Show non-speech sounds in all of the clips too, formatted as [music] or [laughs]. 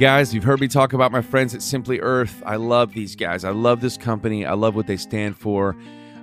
Guys, you've heard me talk about my friends at Simply Earth. I love these guys. I love this company. I love what they stand for.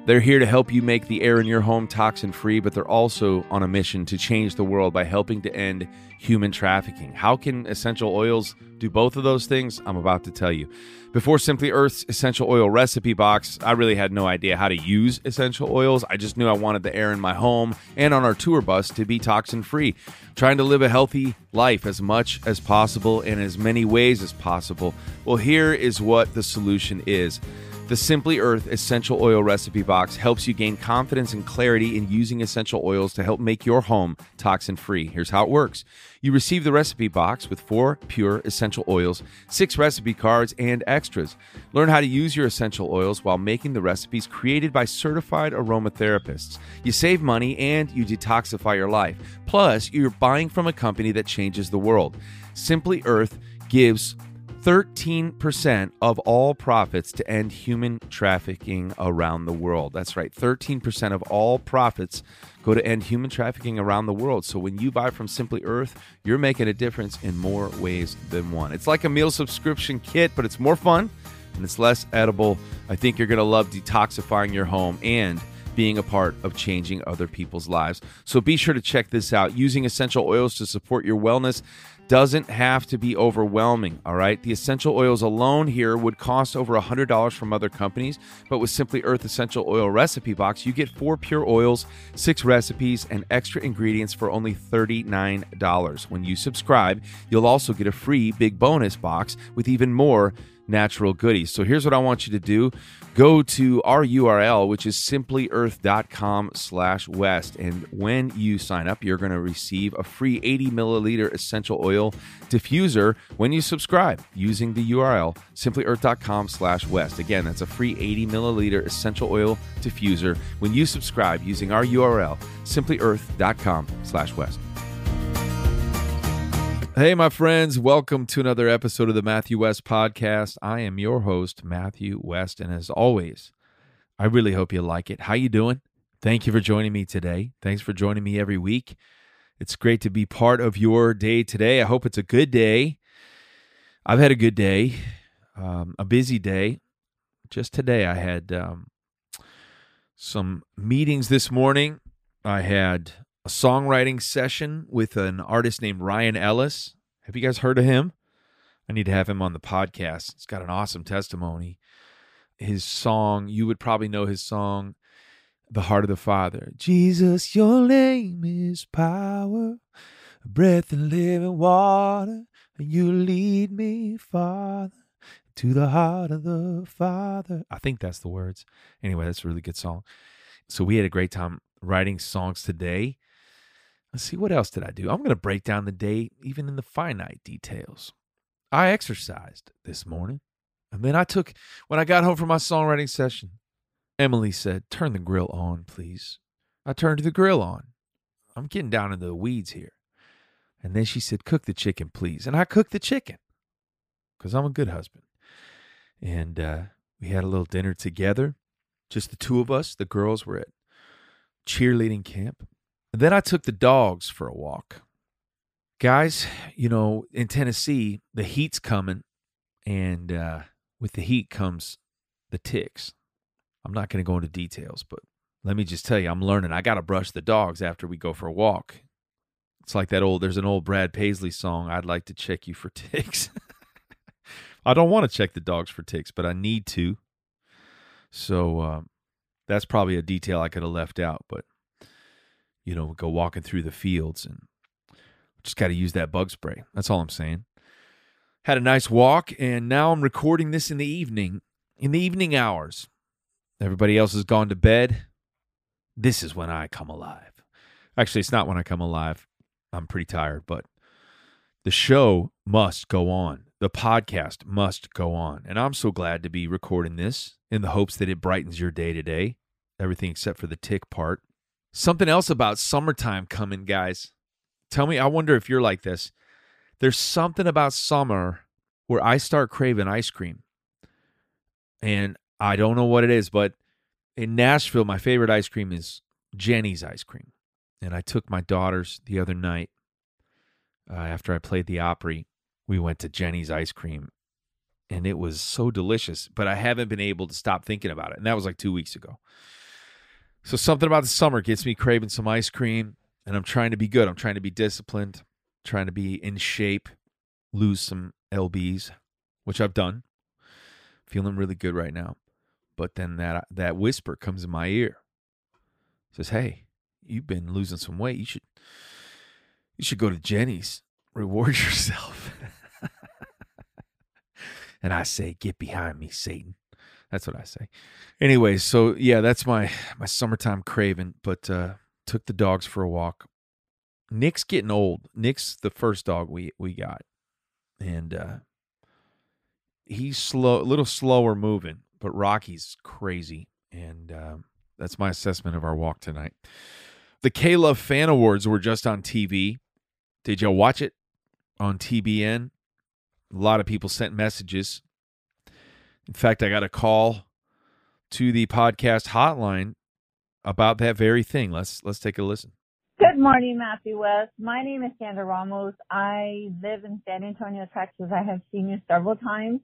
They're here to help you make the air in your home toxin free, but they're also on a mission to change the world by helping to end human trafficking. How can essential oils do both of those things? I'm about to tell you. Before Simply Earth's essential oil recipe box, I really had no idea how to use essential oils. I just knew I wanted the air in my home and on our tour bus to be toxin free. Trying to live a healthy life as much as possible in as many ways as possible. Well, here is what the solution is. The Simply Earth Essential Oil Recipe Box helps you gain confidence and clarity in using essential oils to help make your home toxin free. Here's how it works you receive the recipe box with four pure essential oils, six recipe cards, and extras. Learn how to use your essential oils while making the recipes created by certified aromatherapists. You save money and you detoxify your life. Plus, you're buying from a company that changes the world. Simply Earth gives 13% of all profits to end human trafficking around the world. That's right, 13% of all profits go to end human trafficking around the world. So when you buy from Simply Earth, you're making a difference in more ways than one. It's like a meal subscription kit, but it's more fun and it's less edible. I think you're going to love detoxifying your home and being a part of changing other people's lives. So be sure to check this out. Using essential oils to support your wellness doesn't have to be overwhelming, all right? The essential oils alone here would cost over $100 from other companies, but with Simply Earth Essential Oil Recipe Box, you get four pure oils, six recipes, and extra ingredients for only $39. When you subscribe, you'll also get a free big bonus box with even more natural goodies. So here's what I want you to do. Go to our URL, which is simplyearth.com slash west. And when you sign up, you're going to receive a free 80 milliliter essential oil diffuser when you subscribe using the URL simplyearth.com slash west. Again, that's a free 80 milliliter essential oil diffuser when you subscribe using our URL simplyearth.com slash west. Hey, my friends, welcome to another episode of the Matthew West Podcast. I am your host, Matthew West, and as always, I really hope you like it. How you doing? Thank you for joining me today. Thanks for joining me every week. It's great to be part of your day today. I hope it's a good day. I've had a good day, um, a busy day. Just today, I had um, some meetings this morning. I had a songwriting session with an artist named Ryan Ellis. Have you guys heard of him? I need to have him on the podcast. He's got an awesome testimony. His song, you would probably know his song, The Heart of the Father. Jesus, your name is power, breath and living water, you lead me, Father, to the heart of the Father. I think that's the words. Anyway, that's a really good song. So we had a great time writing songs today. Let's see, what else did I do? I'm going to break down the day, even in the finite details. I exercised this morning. And then I took, when I got home from my songwriting session, Emily said, Turn the grill on, please. I turned the grill on. I'm getting down into the weeds here. And then she said, Cook the chicken, please. And I cooked the chicken because I'm a good husband. And uh, we had a little dinner together, just the two of us. The girls were at cheerleading camp. Then I took the dogs for a walk. Guys, you know, in Tennessee, the heat's coming, and uh, with the heat comes the ticks. I'm not going to go into details, but let me just tell you, I'm learning. I got to brush the dogs after we go for a walk. It's like that old, there's an old Brad Paisley song, I'd like to check you for [laughs] ticks. I don't want to check the dogs for ticks, but I need to. So um, that's probably a detail I could have left out, but you know, go walking through the fields and just got to use that bug spray. That's all I'm saying. Had a nice walk, and now I'm recording this in the evening, in the evening hours. Everybody else has gone to bed. This is when I come alive. Actually, it's not when I come alive. I'm pretty tired, but the show must go on. The podcast must go on. And I'm so glad to be recording this in the hopes that it brightens your day today. Everything except for the tick part. Something else about summertime coming, guys. Tell me, I wonder if you're like this. There's something about summer where I start craving ice cream. And I don't know what it is, but in Nashville, my favorite ice cream is Jeni's ice cream. And I took my daughters the other night uh, after I played the Opry. we went to Jeni's ice cream and it was so delicious, but I haven't been able to stop thinking about it. And that was like two weeks ago. So something about the summer gets me craving some ice cream, and I'm trying to be good. I'm trying to be disciplined, trying to be in shape, lose some lbs, which I've done. Feeling really good right now. But then that that whisper comes in my ear. Says, "Hey, you've been losing some weight. You should you should go to Jeni's. Reward [laughs] yourself." [laughs] and I say, "Get behind me, Satan." That's what I say. Anyway, so yeah, that's my my summertime craving. But uh, took the dogs for a walk. Nick's getting old. Nick's the first dog we we got, and uh, he's slow, a little slower moving. But Rocky's crazy, and uh, that's my assessment of our walk tonight. The K Love Fan Awards were just on TV. Did y'all watch it on TBN? A lot of people sent messages in fact, I got a call to the podcast hotline about that very thing. Let's let's take a listen. Good morning, Matthew West. My name is Sandra Ramos. I live in San Antonio, Texas. I have seen you several times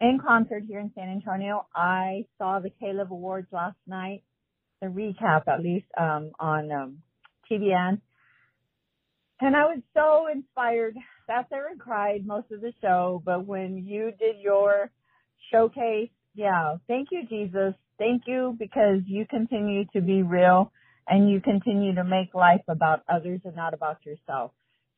in concert here in San Antonio. I saw the K-Love Awards last night, the recap at least um, on um, TBN. And I was so inspired. Sat there and cried most of the show. But when you did your showcase. Yeah. Thank you, Jesus. Thank you because you continue to be real and you continue to make life about others and not about yourself.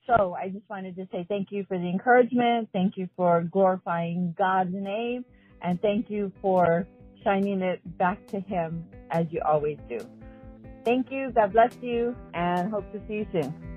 So I just wanted to say thank you for the encouragement. Thank you for glorifying God's name and thank you for shining it back to him as you always do. Thank you. God bless you and hope to see you soon.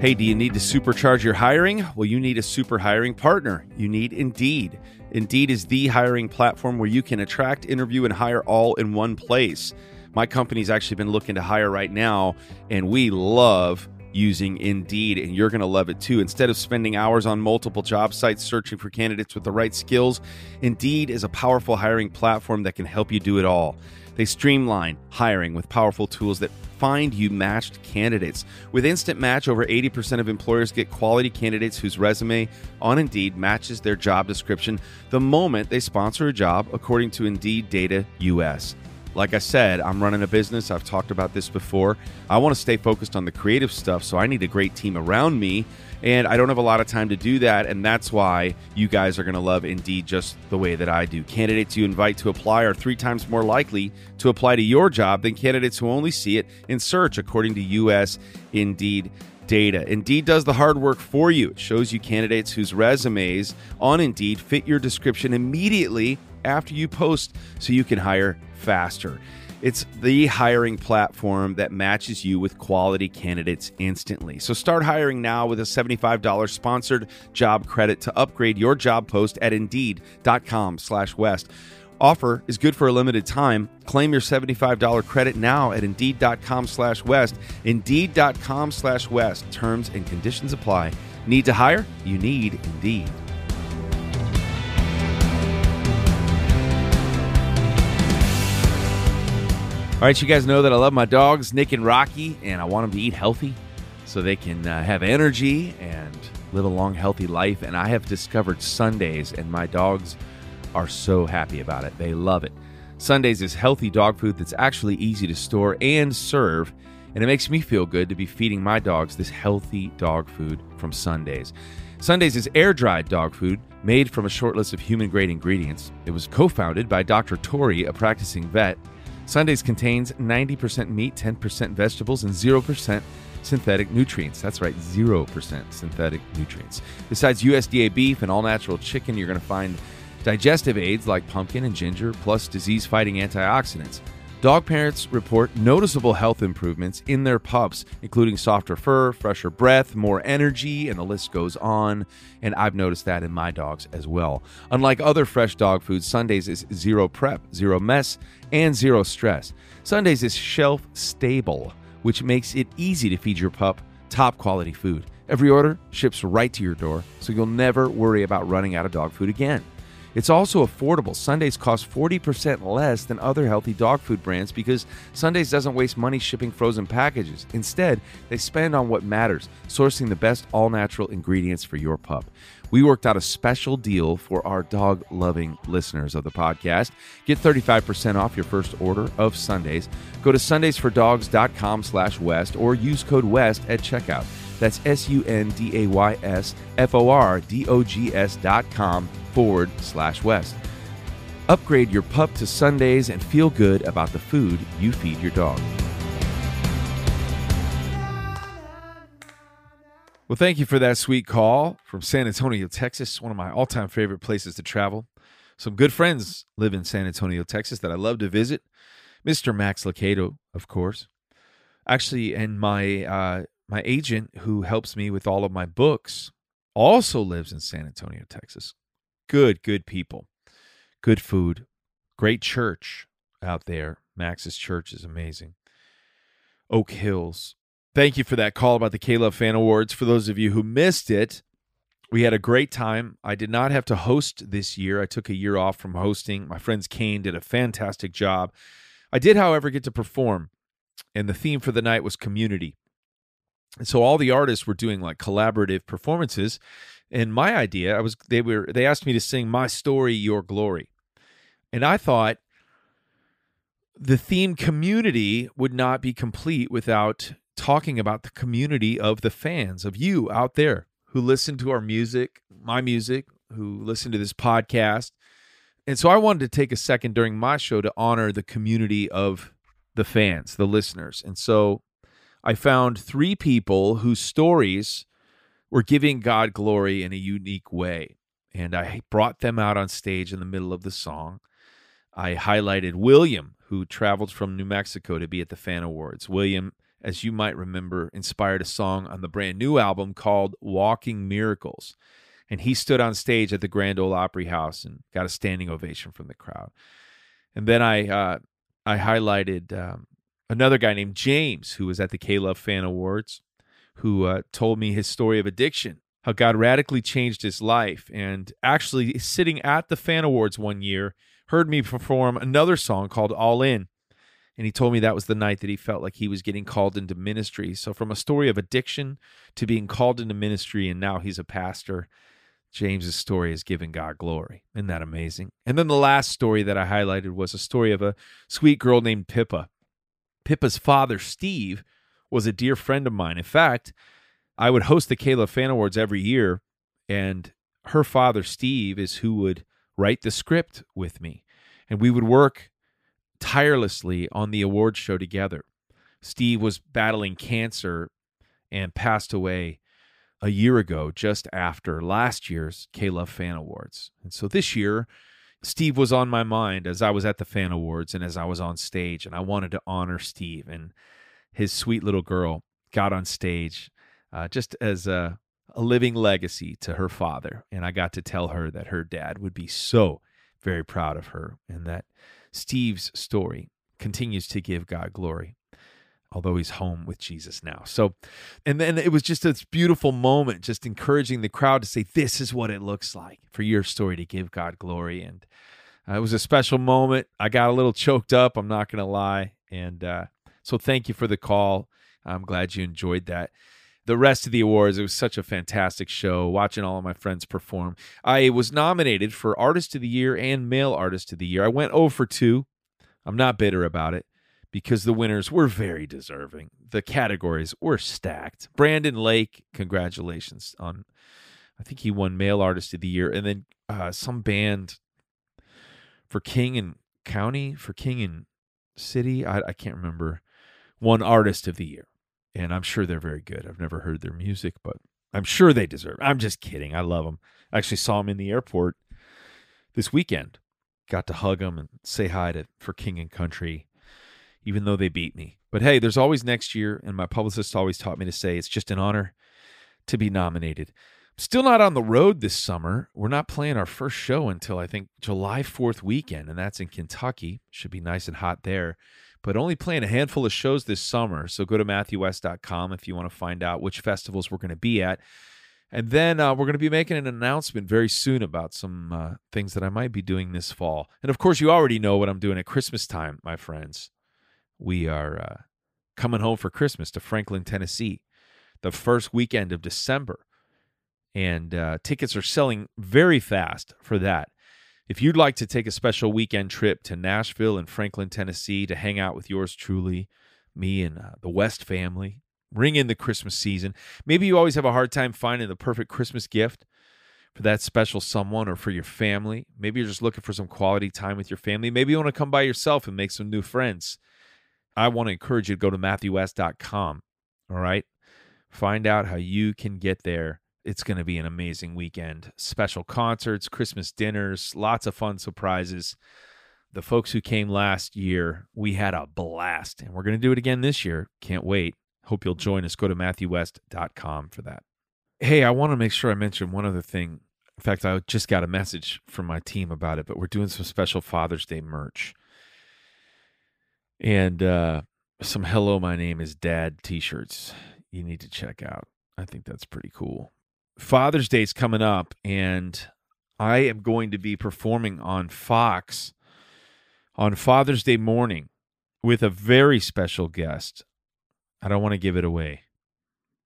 Hey, do you need to supercharge your hiring? Well, you need a super hiring partner. You need Indeed. Indeed is the hiring platform where you can attract, interview, and hire all in one place. My company's actually been looking to hire right now, and we love using Indeed, and you're going to love it too. Instead of spending hours on multiple job sites searching for candidates with the right skills, Indeed is a powerful hiring platform that can help you do it all. They streamline hiring with powerful tools that find you matched candidates. With Instant Match, over 80% of employers get quality candidates whose resume on Indeed matches their job description the moment they sponsor a job, according to Indeed Data US. Like I said, I'm running a business. I've talked about this before. I want to stay focused on the creative stuff, so I need a great team around me and I don't have a lot of time to do that. And that's why you guys are going to love Indeed just the way that I do. Candidates you invite to apply are three times more likely to apply to your job than candidates who only see it in search, according to U.S. Indeed data. Indeed does the hard work for you. It shows you candidates whose resumes on Indeed fit your description immediately after you post so you can hire faster. It's the hiring platform that matches you with quality candidates instantly. So start hiring now with a $75 sponsored job credit to upgrade your job post at indeed.com slash west. Offer is good for a limited time. Claim your $75 credit now at indeed.com slash west. Indeed.com slash west. Terms and conditions apply. Need to hire? You need Indeed. All right, you guys know that I love my dogs, Nick and Rocky, and I want them to eat healthy so they can uh, have energy and live a long, healthy life. And I have discovered Sundays, and my dogs are so happy about it. They love it. Sundays is healthy dog food that's actually easy to store and serve, and it makes me feel good to be feeding my dogs this healthy dog food from Sundays. Sundays is air dried dog food made from a short list of human grade ingredients. It was co founded by Dr. Tori, a practicing vet Sundays contains 90% meat, 10% vegetables, and 0% synthetic nutrients. That's right, 0% synthetic nutrients. Besides USDA beef and all natural chicken, you're going to find digestive aids like pumpkin and ginger, plus disease fighting antioxidants. Dog parents report noticeable health improvements in their pups, including softer fur, fresher breath, more energy, and the list goes on. And I've noticed that in my dogs as well. Unlike other fresh dog foods, Sundays is zero prep, zero mess, and zero stress. Sundays is shelf stable, which makes it easy to feed your pup top quality food. Every order ships right to your door, so you'll never worry about running out of dog food again. It's also affordable. Sundays cost 40% less than other healthy dog food brands because Sundays doesn't waste money shipping frozen packages. Instead, they spend on what matters, sourcing the best all natural ingredients for your pup. We worked out a special deal for our dog loving listeners of the podcast. Get 35% off your first order of Sundays. Go to sundaysfordogs.com slash West or use code WEST at checkout. That's S U N D A Y S F O R D O G S dot com forward slash West. Upgrade your pup to Sundays and feel good about the food you feed your dog. Well, thank you for that sweet call from San Antonio, Texas, one of my all time favorite places to travel. Some good friends live in San Antonio, Texas that I love to visit. Mr. Max Lucado, of course. Actually, and my uh, my agent who helps me with all of my books also lives in San Antonio, Texas. Good, good people. Good food. Great church out there. Max's church is amazing. Oak Hills. Thank you for that call about the K-Love Fan Awards. For those of you who missed it, we had a great time. I did not have to host this year. I took a year off from hosting. My friends Cain did a fantastic job. I did, however, get to perform, and the theme for the night was community. And so all the artists were doing like collaborative performances. And my idea, I was they were they asked me to sing My Story, Your Glory. And I thought the theme community would not be complete without talking about the community of the fans, of you out there who listen to our music, my music, who listen to this podcast. And so I wanted to take a second during my show to honor the community of the fans, the listeners. And so I found three people whose stories were giving God glory in a unique way. And I brought them out on stage in the middle of the song. I highlighted William, who traveled from New Mexico to be at the Fan Awards. William, as you might remember, inspired a song on the brand new album called Walking Miracles. And he stood on stage at the Grand Ole Opry House and got a standing ovation from the crowd. And then I uh, I highlighted um, another guy named James, who was at the K Love Fan Awards, who uh, told me his story of addiction, how God radically changed his life. And actually, sitting at the Fan Awards one year, heard me perform another song called All In. And he told me that was the night that he felt like he was getting called into ministry. So, from a story of addiction to being called into ministry, and now he's a pastor, James's story is giving God glory. Isn't that amazing? And then the last story that I highlighted was a story of a sweet girl named Pippa Pippa's father, Steve, was a dear friend of mine. In fact, I would host the K-Love Fan Awards every year, and her father, Steve, is who would write the script with me. And we would work tirelessly on the award show together. Steve was battling cancer and passed away a year ago, just after last year's K-Love Fan Awards. And so this year, Steve was on my mind as I was at the fan awards and as I was on stage, and I wanted to honor Steve and his sweet little girl got on stage uh, just as a, a living legacy to her father. And I got to tell her that her dad would be so very proud of her and that Steve's story continues to give God glory although he's home with Jesus now. So, and then it was just this beautiful moment, just encouraging the crowd to say, This is what it looks like for your story to give God glory. And uh, it was a special moment. I got a little choked up, I'm not going to lie. And uh, so, thank you for the call. I'm glad you enjoyed that. The rest of the awards, it was such a fantastic show watching all of my friends perform. I was nominated for Artist of the Year and Male Artist of the Year. I went 0 for 2. I'm not bitter about it because the winners were very deserving. The categories were stacked. Brandon Lake, congratulations on, I think he won Male Artist of the Year, and then uh, some band for King and County, for King and City, I, I can't remember, won Artist of the Year. And I'm sure they're very good. I've never heard their music, but I'm sure they deserve. It. I'm just kidding. I love them. I actually saw them in the airport this weekend. Got to hug them and say hi to for King and Country even though they beat me. But hey, there's always next year, and my publicist always taught me to say it's just an honor to be nominated. Still not on the road this summer. We're not playing our first show until I think July 4th weekend, and that's in Kentucky. Should be nice and hot there. But only playing a handful of shows this summer. So go to MatthewWest.com if you want to find out which festivals we're going to be at. And then uh, we're going to be making an announcement very soon about some uh, things that I might be doing this fall. And of course, you already know what I'm doing at Christmas time, my friends. We are uh, coming home for Christmas to Franklin, Tennessee, the first weekend of December. And uh, tickets are selling very fast for that. If you'd like to take a special weekend trip to Nashville and Franklin, Tennessee to hang out with yours truly, me and uh, the West family, ring in the Christmas season. Maybe you always have a hard time finding the perfect Christmas gift for that special someone or for your family. Maybe you're just looking for some quality time with your family. Maybe you want to come by yourself and make some new friends. I want to encourage you to go to MatthewWest.com. All right. Find out how you can get there. It's going to be an amazing weekend. Special concerts, Christmas dinners, lots of fun surprises. The folks who came last year, we had a blast, and we're going to do it again this year. Can't wait. Hope you'll join us. Go to MatthewWest.com for that. Hey, I want to make sure I mention one other thing. In fact, I just got a message from my team about it, but we're doing some special Father's Day merch. And uh, some Hello, My Name is Dad t shirts you need to check out. I think that's pretty cool. Father's Day is coming up, and I am going to be performing on Fox on Father's Day morning with a very special guest. I don't want to give it away,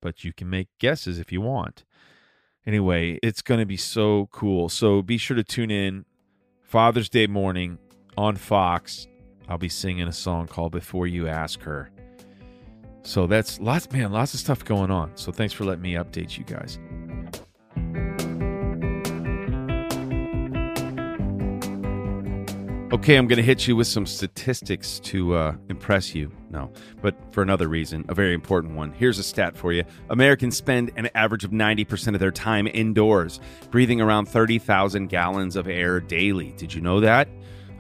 but you can make guesses if you want. Anyway, it's going to be so cool. So be sure to tune in Father's Day morning on Fox. I'll be singing a song called Before You Ask Her. So that's lots, man, lots of stuff going on. So thanks for letting me update you guys. Okay, I'm going to hit you with some statistics to uh, impress you. No, but for another reason, a very important one. Here's a stat for you Americans spend an average of 90% of their time indoors, breathing around 30,000 gallons of air daily. Did you know that?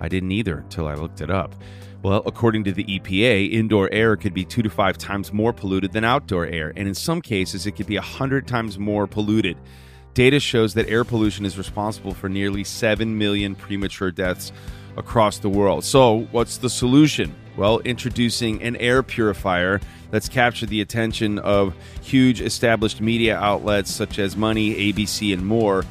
I didn't either until I looked it up. Well, according to the EPA, indoor air could be two to five times more polluted than outdoor air, and in some cases, it could be a 100 times more polluted. Data shows that air pollution is responsible for nearly 7 million premature deaths across the world. So, what's the solution? Well, introducing an air purifier that's captured the attention of huge established media outlets such as Money, ABC, and more.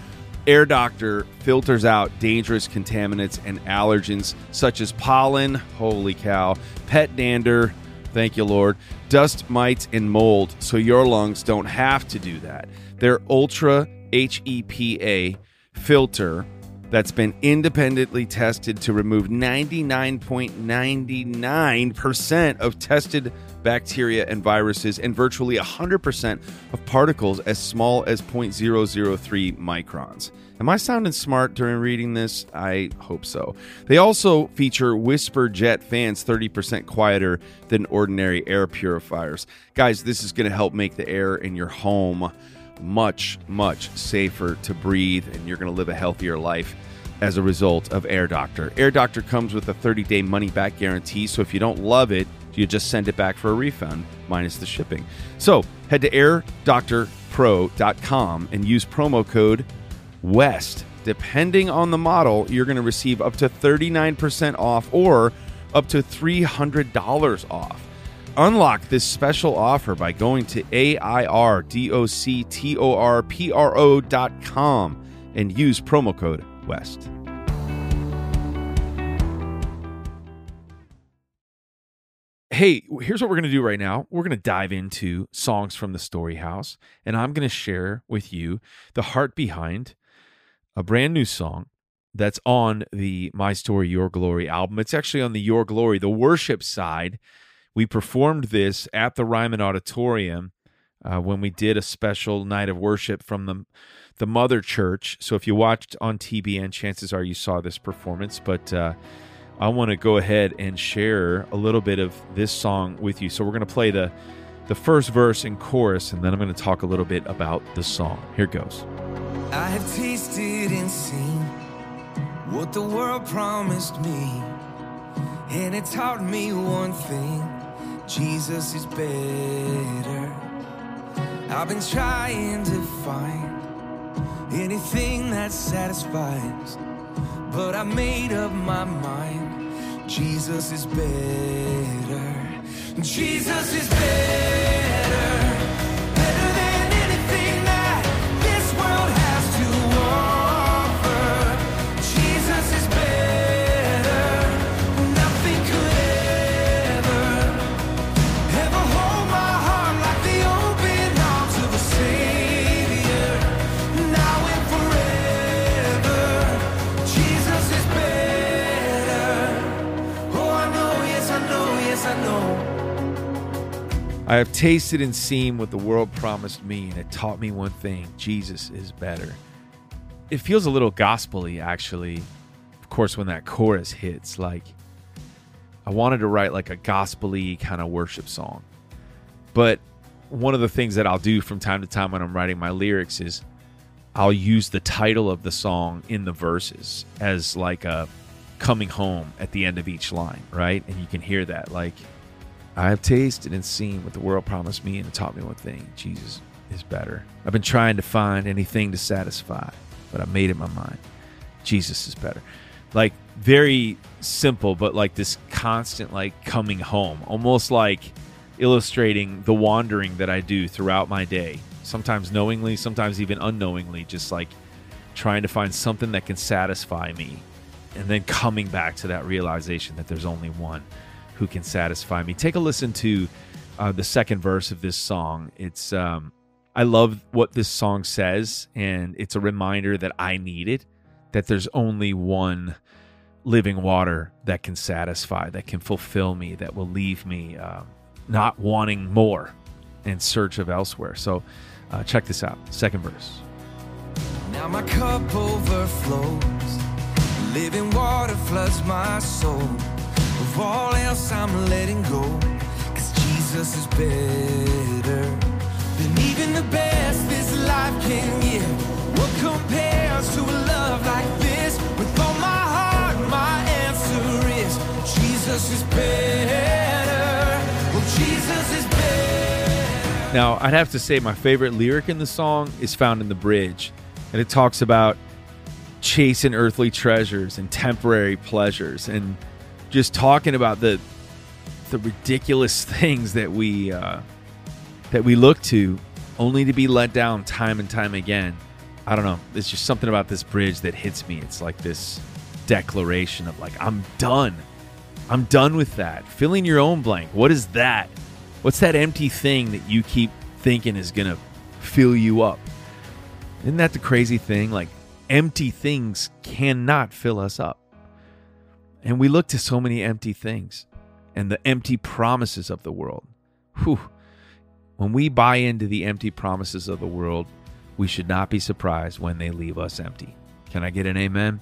Air Doctor filters out dangerous contaminants and allergens such as pollen, holy cow, pet dander, thank you, Lord, dust mites, and mold, so your lungs don't have to do that. Their Ultra HEPA filter that's been independently tested to remove 99.99% of tested bacteria and viruses and virtually 100% of particles as small as 0.003 microns. Am I sounding smart during reading this? I hope so. They also feature Whisper Jet fans 30% quieter than ordinary air purifiers. Guys, this is going to help make the air in your home much, much safer to breathe, and you're going to live a healthier life as a result of Air Doctor. Air Doctor comes with a 30 day money back guarantee, so if you don't love it, you just send it back for a refund minus the shipping. So head to airdoctorpro.com and use promo code WEST. Depending on the model, you're going to receive up to 39% off or up to $300 off. Unlock this special offer by going to AIRDOCTORPRO.com and use promo code WEST. Hey, here's what we're going to do right now. We're going to dive into songs from the Story House, and I'm going to share with you the heart behind a brand new song that's on the My Story, Your Glory album. It's actually on the Your Glory, the worship side. We performed this at the Ryman Auditorium uh, when we did a special night of worship from the the Mother Church. So if you watched on TBN, chances are you saw this performance. But uh, I want to go ahead and share a little bit of this song with you. So we're going to play the the first verse and chorus, and then I'm going to talk a little bit about the song. Here goes. I have tasted and seen what the world promised me, and it taught me one thing Jesus is better. I've been trying to find anything that satisfies, but I made up my mind. Jesus is better. Jesus is better. I have tasted and seen what the world promised me, and it taught me one thing Jesus is better. It feels a little gospely, actually. Of course, when that chorus hits, like I wanted to write like a gospely kind of worship song. But one of the things that I'll do from time to time when I'm writing my lyrics is I'll use the title of the song in the verses as like a coming home at the end of each line, right? And you can hear that like I have tasted and seen what the world promised me and it taught me one thing Jesus is better. I've been trying to find anything to satisfy, but I made it my mind. Jesus is better. Like very simple, but like this constant like coming home, almost like illustrating the wandering that I do throughout my day. Sometimes knowingly, sometimes even unknowingly, just like trying to find something that can satisfy me and then coming back to that realization that there's only one who can satisfy me. Take a listen to uh, the second verse of this song. It's um, I love what this song says, and it's a reminder that I need it. That there's only one living water that can satisfy, that can fulfill me, that will leave me uh, not wanting more in search of elsewhere. So, uh, check this out. Second verse. Now my cup overflows. Living water floods my soul. Of all else, I'm letting go. Cause Jesus is better than even the best this life can give. What compares to a love like this? With all my heart, my answer is Jesus is better. Oh, Jesus is better. Now, I'd have to say my favorite lyric in the song is found in the bridge, and it talks about chasing earthly treasures and temporary pleasures and just talking about the the ridiculous [laughs] things that we uh, that we look to only to be let down time and time again. I don't know. It's just something about this bridge that hits me. It's like this declaration of like I'm done. I'm done with that. Filling your own blank. What is that? What's that empty thing that you keep thinking is going to fill you up? Isn't that the crazy thing? Like empty things cannot fill us up. And we look to so many empty things and the empty promises of the world. Whew. When we buy into the empty promises of the world, we should not be surprised when they leave us empty. Can I get an amen?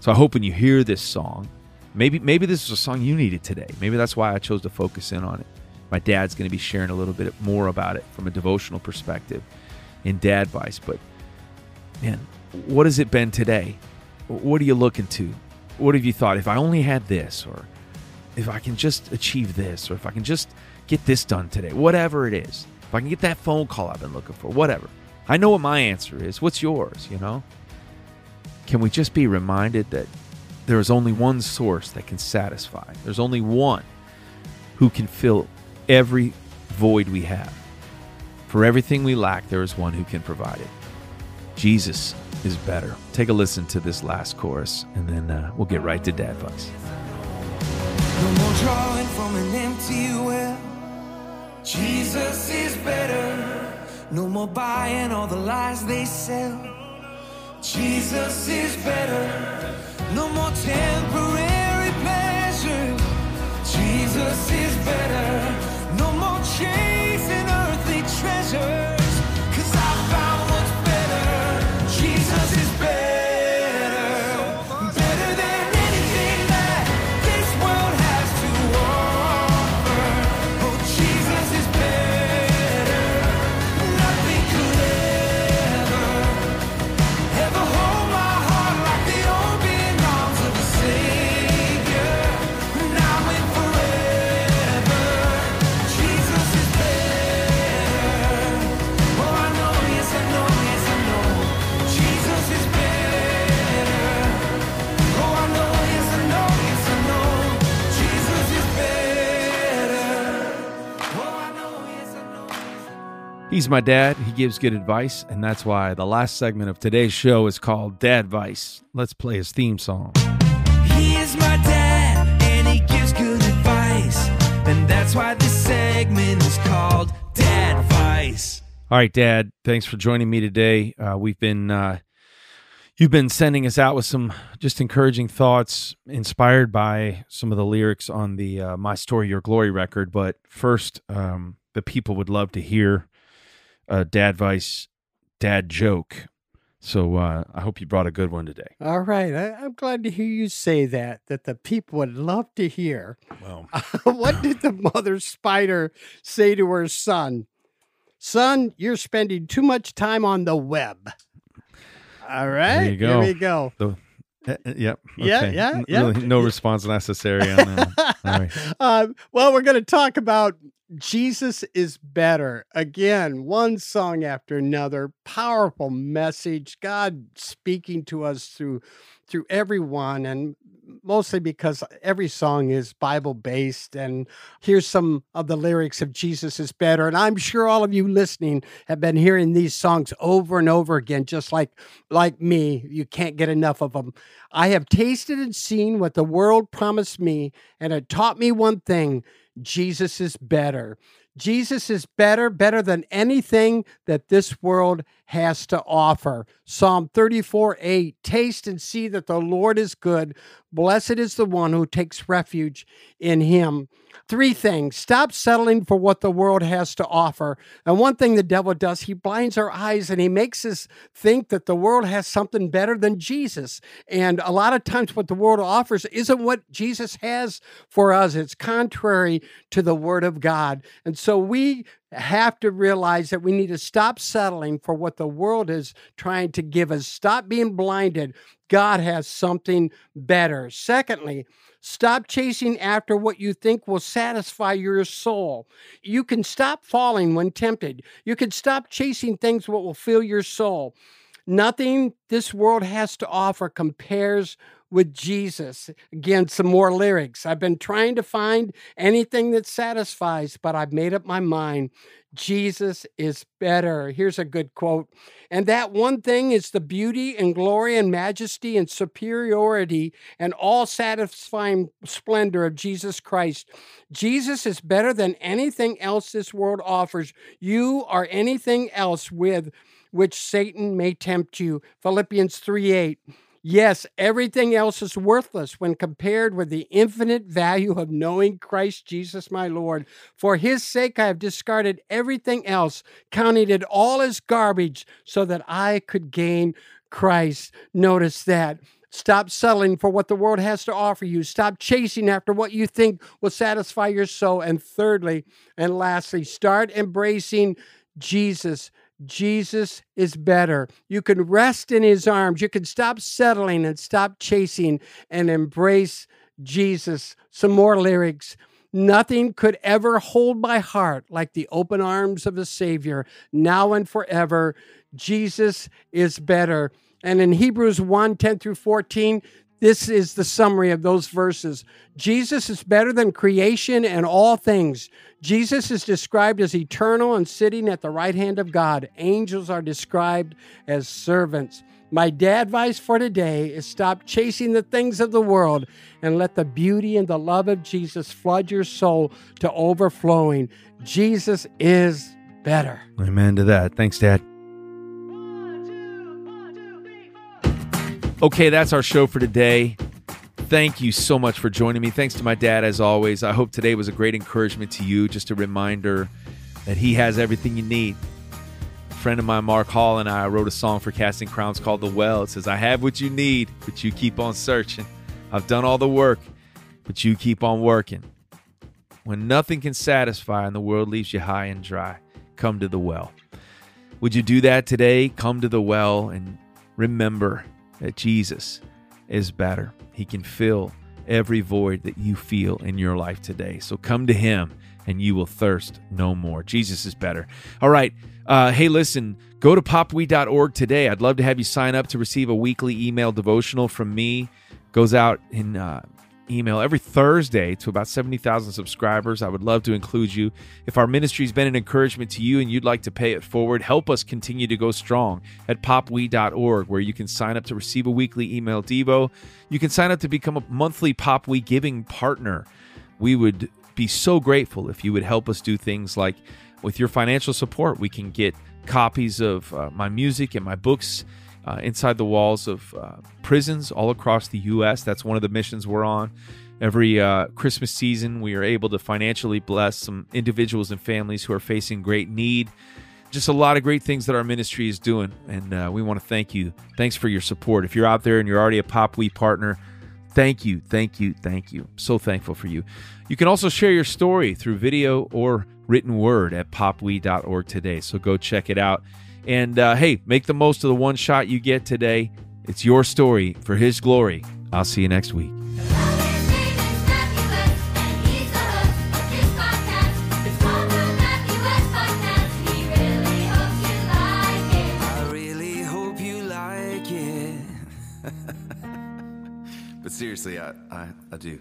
So I hope when you hear this song, maybe maybe this is a song you needed today. Maybe that's why I chose to focus in on it. My dad's going to be sharing a little bit more about it from a devotional perspective in dad advice, but man, what has it been today? What are you looking to? What have you thought? If I only had this, or if I can just achieve this, or if I can just get this done today, whatever it is, if I can get that phone call I've been looking for, whatever. I know what my answer is. What's yours, you know? Can we just be reminded that there is only one source that can satisfy? There's only one who can fill every void we have. For everything we lack, there is one who can provide it. Jesus is better. Take a listen to this last chorus, and then uh, we'll get right to dad advice. No more drawing from an empty well. Jesus is better. No more buying all the lies they sell. Jesus is better. No more temporary pleasures. Jesus is better. No more chasing He's my dad. He gives good advice, and that's why the last segment of today's show is called Dad Advice. Let's play his theme song. He is my dad, and he gives good advice. And that's why this segment is called Dad Advice. All right, Dad. Thanks for joining me today. Uh, we've been uh, you've been sending us out with some just encouraging thoughts, inspired by some of the lyrics on the uh, "My Story, Your Glory" record. But first, um, the people would love to hear a dad vice dad joke. So uh, I hope you brought a good one today. All right. I, I'm glad to hear you say that, that the people would love to hear. Well, [laughs] what did the [laughs] mother spider say to her son? Son, you're spending too much time on the web. All right. you go. Here we go. the, uh, uh, yep. Yeah, okay. yeah, yeah. really no response necessary on that. one. [laughs] All right. Uh, well, we're going to talk about Jesus is better. Again, one song after another, powerful message, God speaking to us through through everyone and mostly because every song is Bible based and here's some of the lyrics of Jesus is better and I'm sure all of you listening have been hearing these songs over and over again just like like me you can't get enough of them I have tasted and seen what the world promised me and it taught me one thing Jesus is better. Jesus is better, better than anything that this world has to offer. Psalm 34 8 Taste and see that the Lord is good. Blessed is the one who takes refuge in him. Three things stop settling for what the world has to offer. And one thing the devil does, he blinds our eyes and he makes us think that the world has something better than Jesus. And a lot of times, what the world offers isn't what Jesus has for us, it's contrary to the word of God. And so we have to realize that we need to stop settling for what the world is trying to give us. Stop being blinded. God has something better. Secondly, stop chasing after what you think will satisfy your soul. You can stop falling when tempted. You can stop chasing things what will fill your soul. Nothing this world has to offer compares with Jesus. Again, some more lyrics. I've been trying to find anything that satisfies, but I've made up my mind. Jesus is better. Here's a good quote. And that one thing is the beauty and glory and majesty and superiority and all satisfying splendor of Jesus Christ. Jesus is better than anything else this world offers. You are anything else with which Satan may tempt you. Philippians 3 8. Yes, everything else is worthless when compared with the infinite value of knowing Christ Jesus my Lord. For his sake, I have discarded everything else, counting it all as garbage, so that I could gain Christ. Notice that. Stop settling for what the world has to offer you. Stop chasing after what you think will satisfy your soul. And thirdly, and lastly, start embracing Jesus. Jesus is better. You can rest in his arms. You can stop settling and stop chasing and embrace Jesus. Some more lyrics. Nothing could ever hold my heart like the open arms of the Savior, now and forever. Jesus is better. And in Hebrews 1 10 through 14, this is the summary of those verses. Jesus is better than creation and all things. Jesus is described as eternal and sitting at the right hand of God. Angels are described as servants. My dad advice for today is stop chasing the things of the world and let the beauty and the love of Jesus flood your soul to overflowing. Jesus is better. Amen to that. Thanks, Dad. Okay, that's our show for today. Thank you so much for joining me. Thanks to my dad, as always. I hope today was a great encouragement to you, just a reminder that he has everything you need. A friend of mine, Mark Hall, and I wrote a song for Casting Crowns called The Well. It says, I have what you need, but you keep on searching. I've done all the work, but you keep on working. When nothing can satisfy and the world leaves you high and dry, come to the well. Would you do that today? Come to the well and remember that Jesus is better. He can fill every void that you feel in your life today. So come to Him and you will thirst no more. Jesus is better. All right. Uh, hey, listen, go to popwe.org today. I'd love to have you sign up to receive a weekly email devotional from me. Goes out in uh, email every Thursday to about 70,000 subscribers. I would love to include you. If our ministry's been an encouragement to you and you'd like to pay it forward, help us continue to go strong at popwe.org, where you can sign up to receive a weekly email Devo. You can sign up to become a monthly Popwe giving partner. We would be so grateful if you would help us do things like with your financial support, we can get copies of uh, my music and my books uh, inside the walls of uh, prisons all across the U.S. That's one of the missions we're on. Every uh, Christmas season, we are able to financially bless some individuals and families who are facing great need. Just a lot of great things that our ministry is doing, and uh, we want to thank you. Thanks for your support. If you're out there and you're already a PopWe partner, thank you, thank you, thank you. So thankful for you. You can also share your story through video or written word at popwe.org today. So go check it out. And uh, hey, make the most of the one shot you get today. It's your story for His glory. I'll see you next week. I really hope you like it. [laughs] but seriously, I, I, I do.